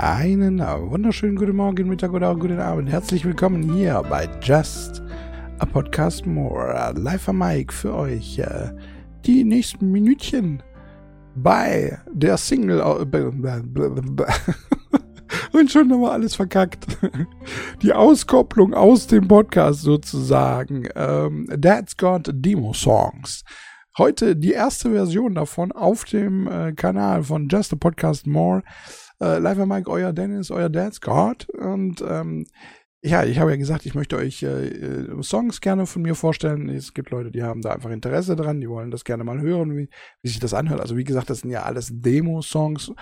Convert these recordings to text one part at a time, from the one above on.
Einen wunderschönen guten Morgen, Mittag oder auch guten Abend. Herzlich willkommen hier bei Just a Podcast More. Live am Mike für euch äh, die nächsten Minütchen bei der Single. Und schon wir alles verkackt. Die Auskopplung aus dem Podcast sozusagen. Ähm, That's Got Demo Songs. Heute die erste Version davon auf dem äh, Kanal von Just a Podcast More. Äh, live Mike, euer Dennis, euer Dad Scott. Und ähm, ja, ich habe ja gesagt, ich möchte euch äh, äh, Songs gerne von mir vorstellen. Es gibt Leute, die haben da einfach Interesse dran, die wollen das gerne mal hören, wie, wie sich das anhört. Also wie gesagt, das sind ja alles Demo-Songs.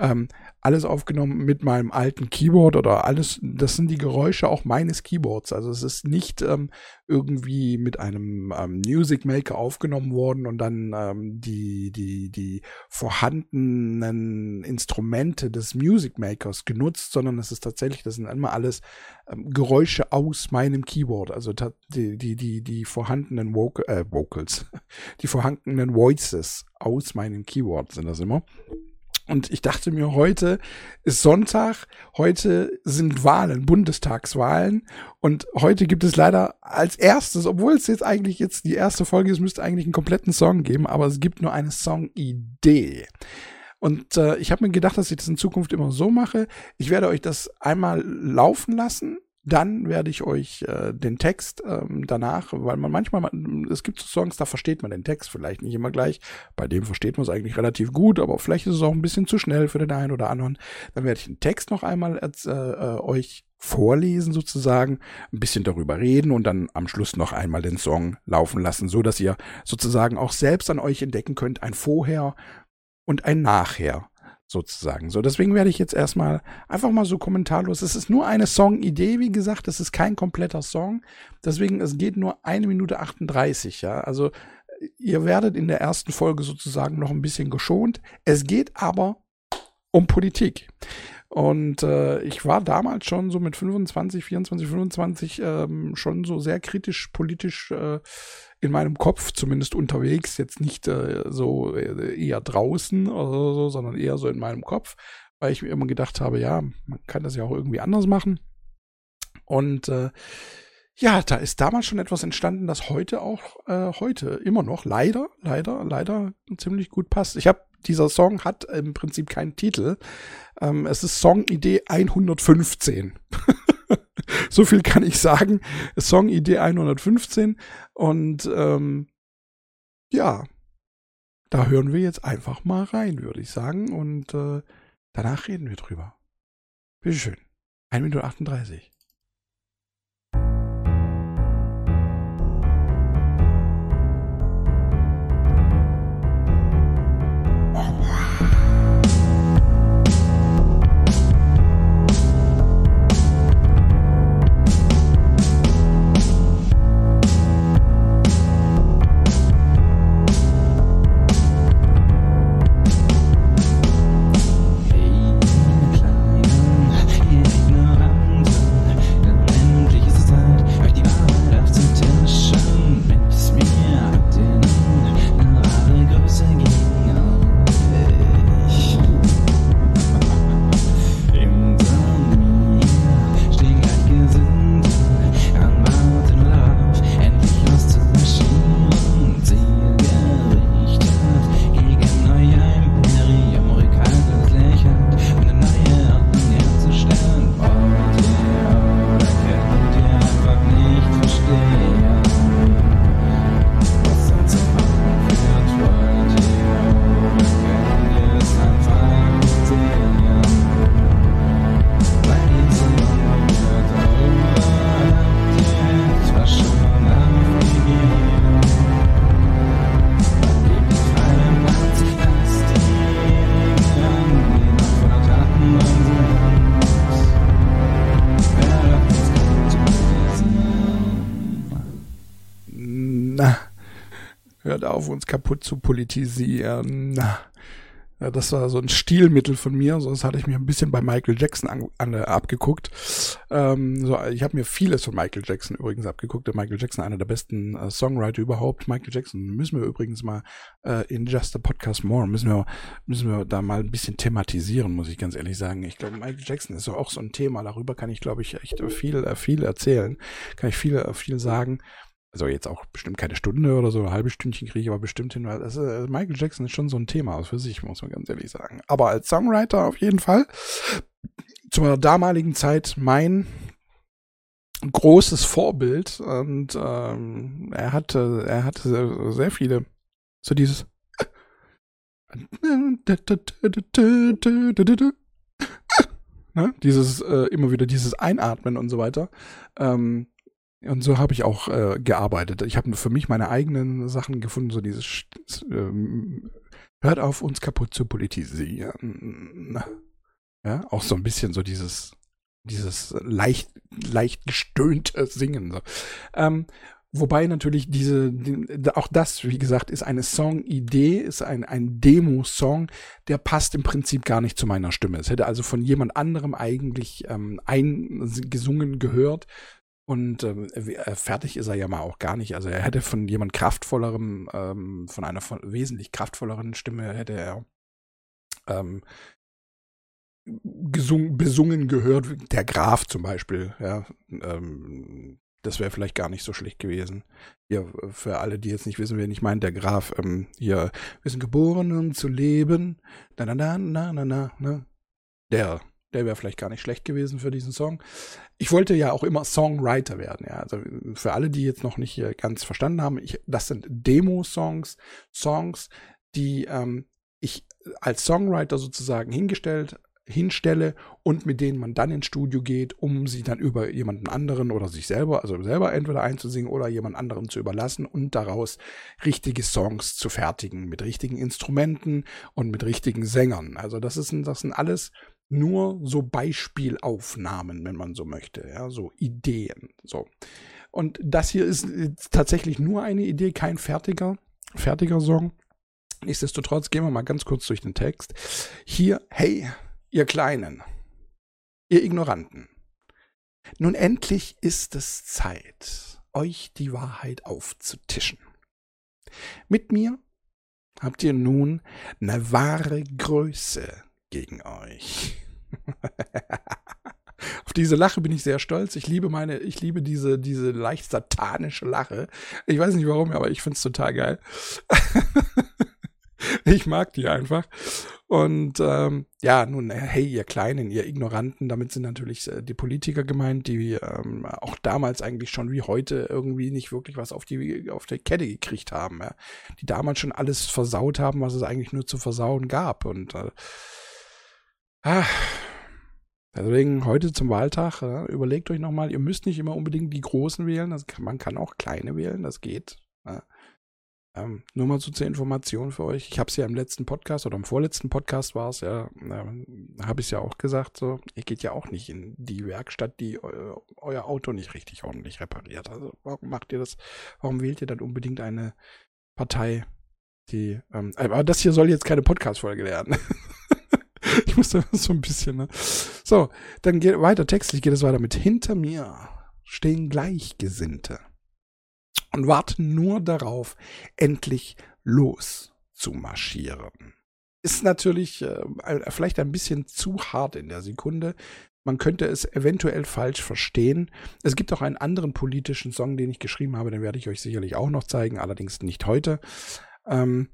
Ähm, alles aufgenommen mit meinem alten Keyboard oder alles, das sind die Geräusche auch meines Keyboards. Also es ist nicht ähm, irgendwie mit einem ähm, Music Maker aufgenommen worden und dann ähm, die, die, die vorhandenen Instrumente des Music Makers genutzt, sondern es ist tatsächlich, das sind immer alles ähm, Geräusche aus meinem Keyboard. Also die, die, die, die vorhandenen Vocal, äh, Vocals, die vorhandenen Voices aus meinem Keyboard sind das immer. Und ich dachte mir, heute ist Sonntag, heute sind Wahlen, Bundestagswahlen. Und heute gibt es leider als erstes, obwohl es jetzt eigentlich jetzt die erste Folge ist, müsste eigentlich einen kompletten Song geben, aber es gibt nur eine Songidee. Und äh, ich habe mir gedacht, dass ich das in Zukunft immer so mache. Ich werde euch das einmal laufen lassen dann werde ich euch äh, den Text ähm, danach, weil man manchmal, es gibt so Songs, da versteht man den Text vielleicht nicht immer gleich. Bei dem versteht man es eigentlich relativ gut, aber vielleicht ist es auch ein bisschen zu schnell für den einen oder anderen. Dann werde ich den Text noch einmal äh, äh, euch vorlesen sozusagen, ein bisschen darüber reden und dann am Schluss noch einmal den Song laufen lassen, so dass ihr sozusagen auch selbst an euch entdecken könnt, ein Vorher und ein Nachher sozusagen. So, deswegen werde ich jetzt erstmal einfach mal so kommentarlos. Es ist nur eine Song-Idee, wie gesagt, es ist kein kompletter Song. Deswegen, es geht nur eine Minute 38, ja. Also, ihr werdet in der ersten Folge sozusagen noch ein bisschen geschont. Es geht aber um Politik. Und äh, ich war damals schon so mit 25, 24, 25 ähm, schon so sehr kritisch politisch äh, in meinem Kopf zumindest unterwegs, jetzt nicht äh, so äh, eher draußen oder so, sondern eher so in meinem Kopf, weil ich mir immer gedacht habe, ja, man kann das ja auch irgendwie anders machen. Und äh, ja, da ist damals schon etwas entstanden, das heute auch äh, heute immer noch leider, leider, leider ziemlich gut passt. Ich habe dieser Song hat im Prinzip keinen Titel. Ähm, es ist Songidee 115. so viel kann ich sagen. Songidee 115. Und ähm, ja, da hören wir jetzt einfach mal rein, würde ich sagen. Und äh, danach reden wir drüber. Bitteschön. 1 Minute 38. hört auf, uns kaputt zu politisieren. Das war so ein Stilmittel von mir, sonst hatte ich mir ein bisschen bei Michael Jackson an, an, abgeguckt. Ähm, so, ich habe mir vieles von Michael Jackson übrigens abgeguckt. Der Michael Jackson, einer der besten äh, Songwriter überhaupt. Michael Jackson müssen wir übrigens mal äh, in Just a Podcast More, müssen wir, müssen wir da mal ein bisschen thematisieren, muss ich ganz ehrlich sagen. Ich glaube, Michael Jackson ist auch so ein Thema. Darüber kann ich, glaube ich, echt viel, äh, viel erzählen. Kann ich viel, äh, viel sagen also jetzt auch bestimmt keine Stunde oder so, ein halbes Stündchen kriege ich aber bestimmt hin, weil das, äh, Michael Jackson ist schon so ein Thema für sich, muss man ganz ehrlich sagen. Aber als Songwriter auf jeden Fall zur damaligen Zeit mein großes Vorbild und ähm, er hatte, er hatte sehr viele, so dieses ne? dieses äh, immer wieder dieses Einatmen und so weiter. Ähm, und so habe ich auch äh, gearbeitet. Ich habe für mich meine eigenen Sachen gefunden, so dieses ähm, hört auf, uns kaputt zu politisieren. Ja, auch so ein bisschen so dieses, dieses leicht, leicht gestöhnte Singen. So. Ähm, wobei natürlich diese, die, auch das, wie gesagt, ist eine Song-Idee, ist ein, ein Demo-Song, der passt im Prinzip gar nicht zu meiner Stimme. Es hätte also von jemand anderem eigentlich ähm, eingesungen gehört und ähm, äh, fertig ist er ja mal auch gar nicht. Also er hätte von jemand kraftvollerem, ähm, von einer von, wesentlich kraftvolleren Stimme hätte er ähm, gesungen, besungen gehört, der Graf zum Beispiel, ja. Ähm, das wäre vielleicht gar nicht so schlecht gewesen. Ja, für alle, die jetzt nicht wissen, wen ich meine, der Graf, ähm, hier, wir sind geboren, um zu leben. Na, na, na, na, na, na, ne? Der, der wäre vielleicht gar nicht schlecht gewesen für diesen Song. Ich wollte ja auch immer Songwriter werden. Ja. Also für alle, die jetzt noch nicht ganz verstanden haben, ich, das sind Demo-Songs, Songs, die ähm, ich als Songwriter sozusagen hingestellt hinstelle und mit denen man dann ins Studio geht, um sie dann über jemanden anderen oder sich selber, also selber entweder einzusingen oder jemand anderen zu überlassen und daraus richtige Songs zu fertigen mit richtigen Instrumenten und mit richtigen Sängern. Also das ist das sind alles nur so Beispielaufnahmen, wenn man so möchte, ja, so Ideen, so. Und das hier ist tatsächlich nur eine Idee, kein fertiger, fertiger Song. Nichtsdestotrotz gehen wir mal ganz kurz durch den Text. Hier, hey, ihr Kleinen, ihr Ignoranten. Nun endlich ist es Zeit, euch die Wahrheit aufzutischen. Mit mir habt ihr nun eine wahre Größe gegen euch. Auf diese Lache bin ich sehr stolz. Ich liebe meine, ich liebe diese, diese leicht satanische Lache. Ich weiß nicht warum, aber ich finde es total geil. ich mag die einfach. Und ähm, ja, nun, hey, ihr Kleinen, ihr Ignoranten, damit sind natürlich äh, die Politiker gemeint, die ähm, auch damals eigentlich schon wie heute irgendwie nicht wirklich was auf die auf der Kette gekriegt haben, ja? die damals schon alles versaut haben, was es eigentlich nur zu versauen gab. Und äh, Ah, deswegen heute zum Wahltag, ja, überlegt euch nochmal, ihr müsst nicht immer unbedingt die Großen wählen, das kann, man kann auch kleine wählen, das geht. Ja. Ähm, nur mal so zur Information für euch. Ich habe es ja im letzten Podcast oder im vorletzten Podcast war es ja, äh, habe ich es ja auch gesagt, so, ihr geht ja auch nicht in die Werkstatt, die eu euer Auto nicht richtig ordentlich repariert. Also warum macht ihr das? Warum wählt ihr dann unbedingt eine Partei, die, ähm, aber das hier soll jetzt keine Podcast-Folge werden. ich muss da so ein bisschen, ne? So, dann geht weiter, textlich geht es weiter mit hinter mir stehen Gleichgesinnte und warten nur darauf, endlich loszumarschieren. Ist natürlich äh, vielleicht ein bisschen zu hart in der Sekunde. Man könnte es eventuell falsch verstehen. Es gibt auch einen anderen politischen Song, den ich geschrieben habe, den werde ich euch sicherlich auch noch zeigen, allerdings nicht heute. Ähm,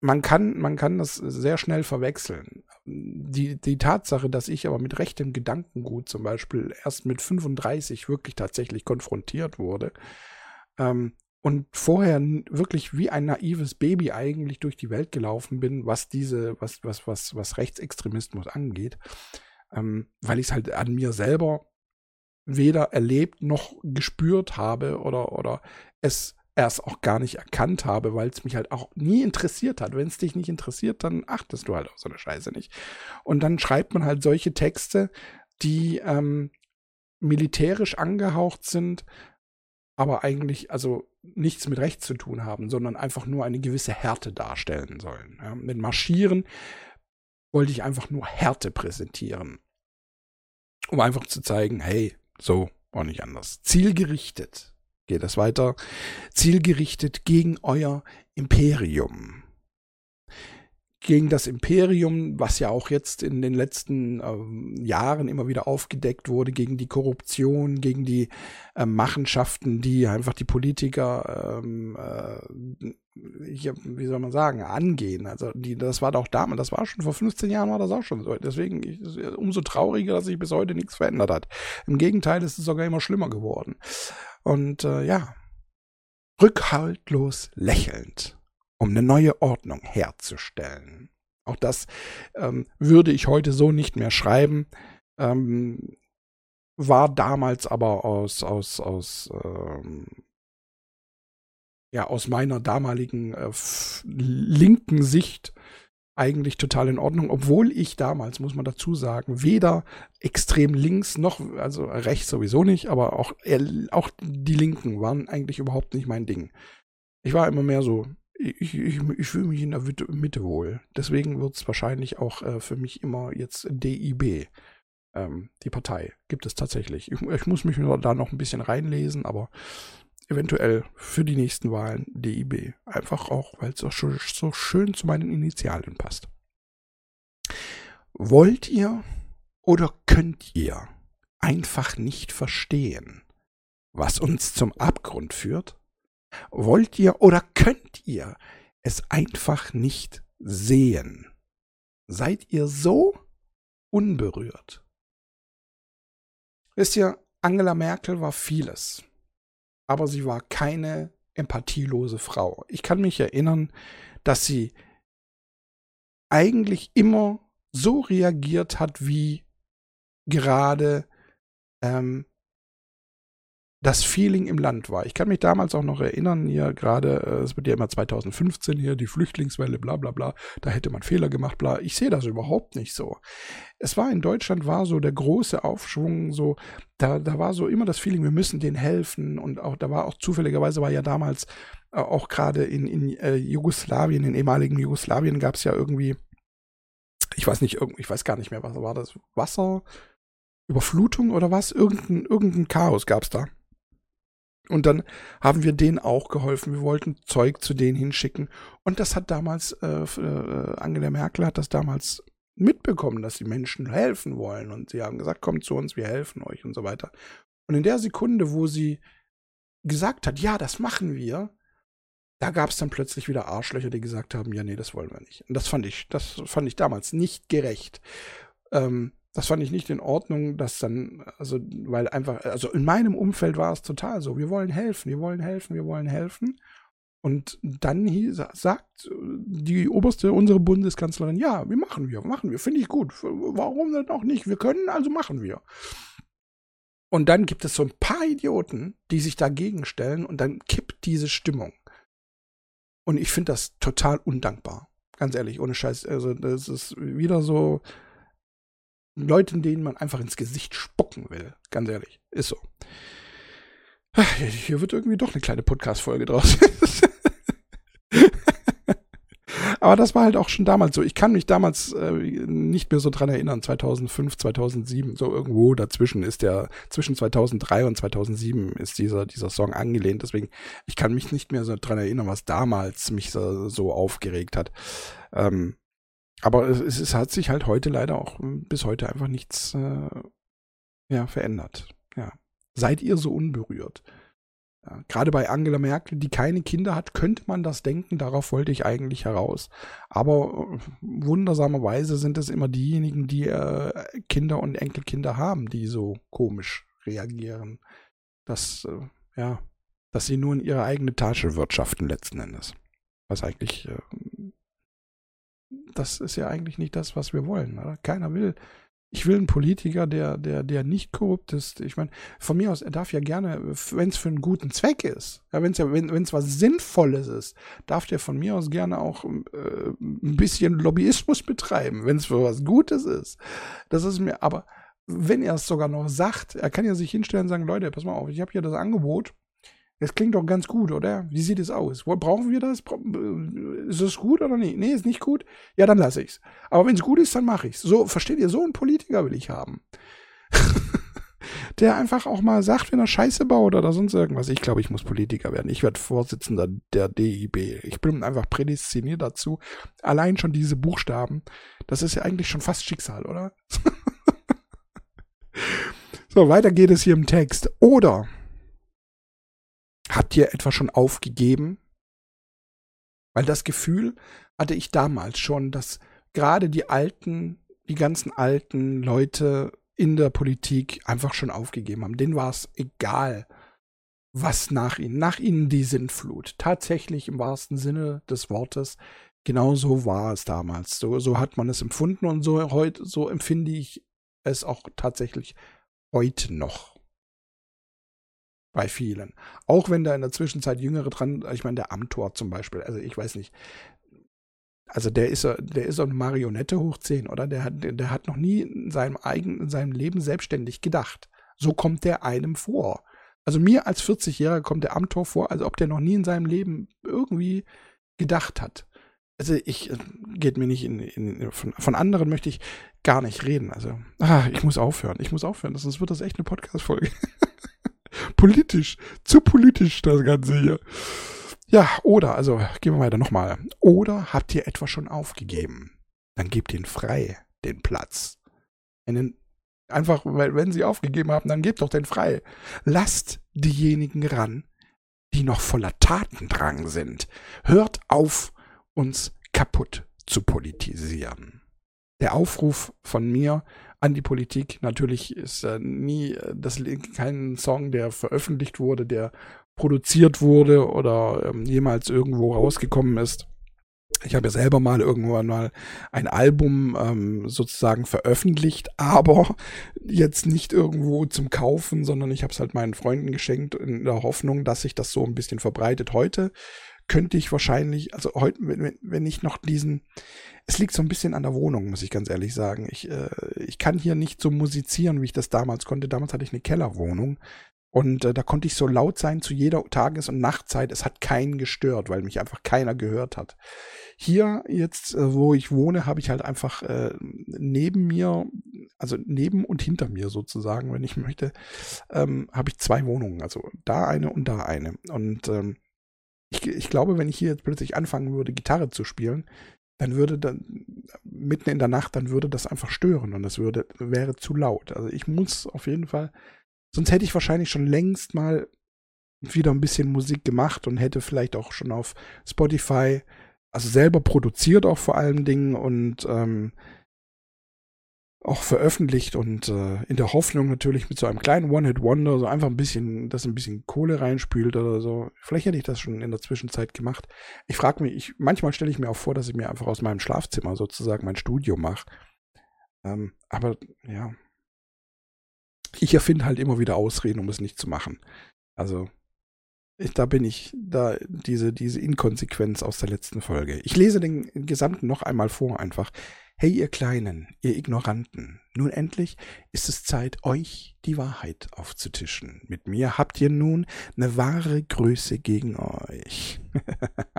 man kann, man kann das sehr schnell verwechseln. Die, die Tatsache, dass ich aber mit rechtem Gedankengut zum Beispiel erst mit 35 wirklich tatsächlich konfrontiert wurde ähm, und vorher wirklich wie ein naives Baby eigentlich durch die Welt gelaufen bin, was diese, was, was, was, was Rechtsextremismus angeht, ähm, weil ich es halt an mir selber weder erlebt noch gespürt habe oder, oder es erst auch gar nicht erkannt habe, weil es mich halt auch nie interessiert hat. Wenn es dich nicht interessiert, dann achtest du halt auf so eine Scheiße nicht. Und dann schreibt man halt solche Texte, die ähm, militärisch angehaucht sind, aber eigentlich also nichts mit Recht zu tun haben, sondern einfach nur eine gewisse Härte darstellen sollen. Ja, mit Marschieren wollte ich einfach nur Härte präsentieren, um einfach zu zeigen, hey, so auch nicht anders. Zielgerichtet geht es weiter. Zielgerichtet gegen euer Imperium gegen das Imperium, was ja auch jetzt in den letzten ähm, Jahren immer wieder aufgedeckt wurde, gegen die Korruption, gegen die äh, Machenschaften, die einfach die Politiker, ähm, äh, ich, wie soll man sagen, angehen. Also die, das war doch damals, das war schon vor 15 Jahren war das auch schon so. Deswegen ich, umso trauriger, dass sich bis heute nichts verändert hat. Im Gegenteil, es ist sogar immer schlimmer geworden. Und äh, ja, rückhaltlos lächelnd um eine neue Ordnung herzustellen. Auch das ähm, würde ich heute so nicht mehr schreiben. Ähm, war damals aber aus, aus, aus, ähm, ja, aus meiner damaligen äh, linken Sicht eigentlich total in Ordnung, obwohl ich damals, muss man dazu sagen, weder extrem links noch, also rechts sowieso nicht, aber auch, auch die Linken waren eigentlich überhaupt nicht mein Ding. Ich war immer mehr so ich, ich, ich fühle mich in der Mitte wohl. Deswegen wird es wahrscheinlich auch äh, für mich immer jetzt DIB. Ähm, die Partei gibt es tatsächlich. Ich, ich, muss mich da noch ein bisschen reinlesen, aber eventuell für die nächsten Wahlen DIB. Einfach auch, weil es auch so, so schön zu meinen Initialen passt. Wollt ihr oder könnt ihr einfach nicht verstehen, was uns zum Abgrund führt? Wollt ihr oder könnt ihr es einfach nicht sehen? Seid ihr so unberührt? Wisst ihr, Angela Merkel war vieles, aber sie war keine empathielose Frau. Ich kann mich erinnern, dass sie eigentlich immer so reagiert hat, wie gerade ähm, das Feeling im Land war. Ich kann mich damals auch noch erinnern, hier gerade, äh, es wird ja immer 2015 hier, die Flüchtlingswelle, bla bla bla, da hätte man Fehler gemacht, bla. Ich sehe das überhaupt nicht so. Es war in Deutschland, war so der große Aufschwung, so, da, da war so immer das Feeling, wir müssen denen helfen und auch, da war auch zufälligerweise war ja damals äh, auch gerade in, in äh, Jugoslawien, in ehemaligen Jugoslawien gab es ja irgendwie, ich weiß nicht, ich weiß gar nicht mehr, was war das, Wasser, Überflutung oder was? Irgendein, irgendein Chaos gab es da. Und dann haben wir denen auch geholfen. Wir wollten Zeug zu denen hinschicken. Und das hat damals, äh, äh, Angela Merkel hat das damals mitbekommen, dass die Menschen helfen wollen. Und sie haben gesagt, kommt zu uns, wir helfen euch und so weiter. Und in der Sekunde, wo sie gesagt hat, ja, das machen wir, da gab es dann plötzlich wieder Arschlöcher, die gesagt haben, ja, nee, das wollen wir nicht. Und das fand ich, das fand ich damals nicht gerecht. Ähm, das fand ich nicht in Ordnung, dass dann, also, weil einfach, also in meinem Umfeld war es total so, wir wollen helfen, wir wollen helfen, wir wollen helfen. Und dann sagt die oberste, unsere Bundeskanzlerin, ja, wir machen wir, machen wir, finde ich gut. Warum denn auch nicht? Wir können, also machen wir. Und dann gibt es so ein paar Idioten, die sich dagegen stellen und dann kippt diese Stimmung. Und ich finde das total undankbar. Ganz ehrlich, ohne Scheiß. Also, das ist wieder so, Leuten, denen man einfach ins Gesicht spucken will. Ganz ehrlich. Ist so. Hier wird irgendwie doch eine kleine Podcast-Folge draus. Aber das war halt auch schon damals so. Ich kann mich damals äh, nicht mehr so dran erinnern. 2005, 2007, so irgendwo dazwischen ist der, zwischen 2003 und 2007 ist dieser, dieser Song angelehnt. Deswegen, ich kann mich nicht mehr so dran erinnern, was damals mich so, so aufgeregt hat. Ähm, aber es, es, hat sich halt heute leider auch hm, bis heute einfach nichts äh, ja, verändert. Ja. Seid ihr so unberührt? Ja, Gerade bei Angela Merkel, die keine Kinder hat, könnte man das denken, darauf wollte ich eigentlich heraus. Aber äh, wundersamerweise sind es immer diejenigen, die äh, Kinder und Enkelkinder haben, die so komisch reagieren. Dass, äh, ja, dass sie nur in ihre eigene Tasche wirtschaften letzten Endes. Was eigentlich äh, das ist ja eigentlich nicht das, was wir wollen. Oder? Keiner will. Ich will einen Politiker, der, der, der nicht korrupt ist. Ich meine, von mir aus, er darf ja gerne, wenn es für einen guten Zweck ist, ja, wenn's ja, wenn es was Sinnvolles ist, darf der von mir aus gerne auch äh, ein bisschen Lobbyismus betreiben, wenn es für was Gutes ist. Das ist mir, aber wenn er es sogar noch sagt, er kann ja sich hinstellen und sagen, Leute, pass mal auf, ich habe hier das Angebot, Das klingt doch ganz gut, oder? Wie sieht es aus? Brauchen wir das? Äh, ist es gut oder nicht? Nee, ist nicht gut? Ja, dann lasse ich's. Aber wenn es gut ist, dann mache ich's. So, versteht ihr, so einen Politiker will ich haben. der einfach auch mal sagt, wenn er Scheiße baut oder sonst irgendwas. Ich glaube, ich muss Politiker werden. Ich werde Vorsitzender der DIB. Ich bin einfach prädestiniert dazu. Allein schon diese Buchstaben, das ist ja eigentlich schon fast Schicksal, oder? so, weiter geht es hier im Text. Oder habt ihr etwa schon aufgegeben? Weil das Gefühl hatte ich damals schon, dass gerade die alten, die ganzen alten Leute in der Politik einfach schon aufgegeben haben. Denen war es egal, was nach ihnen, nach ihnen die Sintflut. Tatsächlich im wahrsten Sinne des Wortes. Genau so war es damals. So, so hat man es empfunden und so heute, so empfinde ich es auch tatsächlich heute noch. Bei vielen. Auch wenn da in der Zwischenzeit Jüngere dran, ich meine, der Amtor zum Beispiel, also ich weiß nicht, also der ist, der ist eine Marionette hoch 10, oder? Der hat, der hat noch nie in seinem eigenen, in seinem Leben selbstständig gedacht. So kommt der einem vor. Also mir als 40-Jähriger kommt der Amtor vor, als ob der noch nie in seinem Leben irgendwie gedacht hat. Also ich, äh, geht mir nicht in, in von, von, anderen möchte ich gar nicht reden. Also, ah, ich muss aufhören. Ich muss aufhören, sonst wird das echt eine Podcast-Folge. politisch, zu politisch das Ganze hier. Ja, oder, also gehen wir weiter nochmal. Oder habt ihr etwa schon aufgegeben? Dann gebt ihn frei, den Platz. Einen, einfach, wenn sie aufgegeben haben, dann gebt doch den frei. Lasst diejenigen ran, die noch voller Tatendrang sind. Hört auf, uns kaputt zu politisieren. Der Aufruf von mir an die Politik, natürlich ist äh, nie das kein Song, der veröffentlicht wurde, der produziert wurde oder ähm, jemals irgendwo rausgekommen ist. Ich habe ja selber mal irgendwann mal ein Album ähm, sozusagen veröffentlicht, aber jetzt nicht irgendwo zum Kaufen, sondern ich habe es halt meinen Freunden geschenkt in der Hoffnung, dass sich das so ein bisschen verbreitet. Heute könnte ich wahrscheinlich, also heute, wenn, ich noch diesen, es liegt so ein bisschen an der Wohnung, muss ich ganz ehrlich sagen. Ich, äh, ich kann hier nicht so musizieren, wie ich das damals konnte. Damals hatte ich eine Kellerwohnung. Und äh, da konnte ich so laut sein zu jeder Tages- und Nachtzeit. Es hat keinen gestört, weil mich einfach keiner gehört hat. Hier jetzt, äh, wo ich wohne, habe ich halt einfach äh, neben mir, also neben und hinter mir sozusagen, wenn ich möchte, ähm, habe ich zwei Wohnungen. Also da eine und da eine. Und ähm, ich, ich glaube, wenn ich hier jetzt plötzlich anfangen würde, Gitarre zu spielen, dann würde dann mitten in der Nacht, dann würde das einfach stören und das würde wäre zu laut. Also ich muss auf jeden Fall Sonst hätte ich wahrscheinlich schon längst mal wieder ein bisschen Musik gemacht und hätte vielleicht auch schon auf Spotify, also selber produziert auch vor allen Dingen und ähm, auch veröffentlicht und äh, in der Hoffnung natürlich mit so einem kleinen One-Hit-Wonder so einfach ein bisschen, dass ein bisschen Kohle reinspült oder so. Vielleicht hätte ich das schon in der Zwischenzeit gemacht. Ich frage mich, ich, manchmal stelle ich mir auch vor, dass ich mir einfach aus meinem Schlafzimmer sozusagen mein Studio mache. Ähm, aber ja, ich erfinde halt immer wieder Ausreden, um es nicht zu machen. Also, ich, da bin ich, da diese, diese Inkonsequenz aus der letzten Folge. Ich lese den gesamten noch einmal vor, einfach. Hey, ihr Kleinen, ihr Ignoranten, nun endlich ist es Zeit, euch die Wahrheit aufzutischen. Mit mir habt ihr nun eine wahre Größe gegen euch.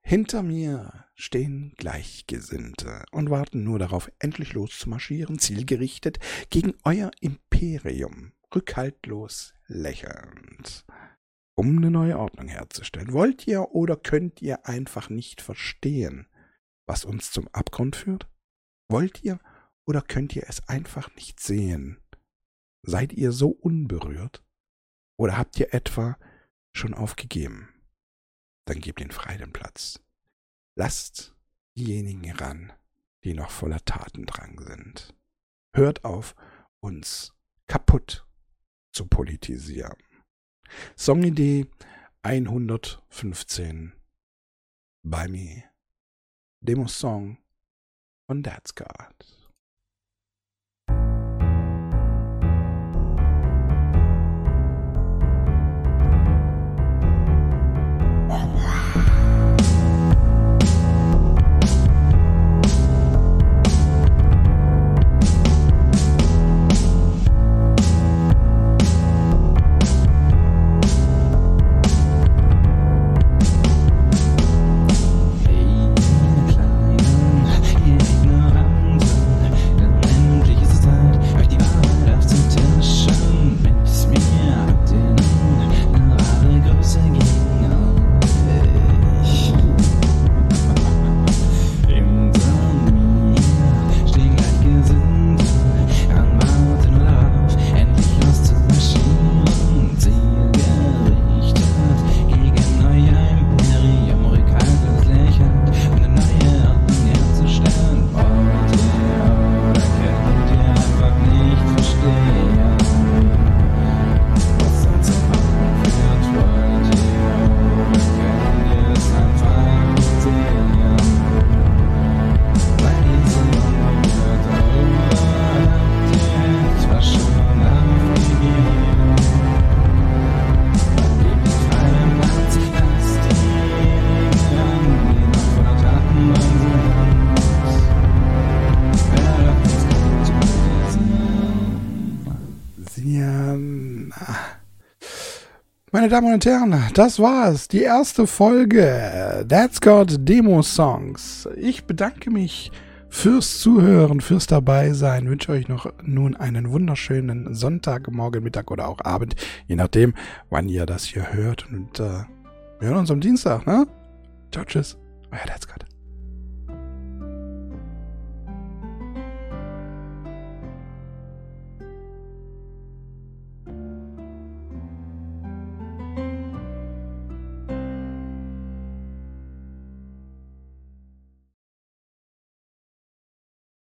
Hinter mir stehen Gleichgesinnte und warten nur darauf, endlich loszumarschieren, zielgerichtet gegen euer Imperium, rückhaltlos lächelnd. Um eine neue Ordnung herzustellen. Wollt ihr oder könnt ihr einfach nicht verstehen, was uns zum Abgrund führt? Wollt ihr oder könnt ihr es einfach nicht sehen? Seid ihr so unberührt? Oder habt ihr etwa schon aufgegeben? dann gebt ihn frei den Platz. Lasst diejenigen ran, die noch voller Tatendrang sind. Hört auf, uns kaputt zu politisieren. Songidee 115 bei mir. Demo-Song von Dad's God. Meine Damen und Herren, das war's. Die erste Folge That's Got Demo Songs. Ich bedanke mich fürs Zuhören, fürs Dabeisein. Wünsche euch noch nun einen wunderschönen Sonntag, Morgen, Mittag oder auch Abend, je nachdem, wann ihr das hier hört. Und äh, wir hören uns am Dienstag, ne? Ciao, tschüss. Euer That's Got.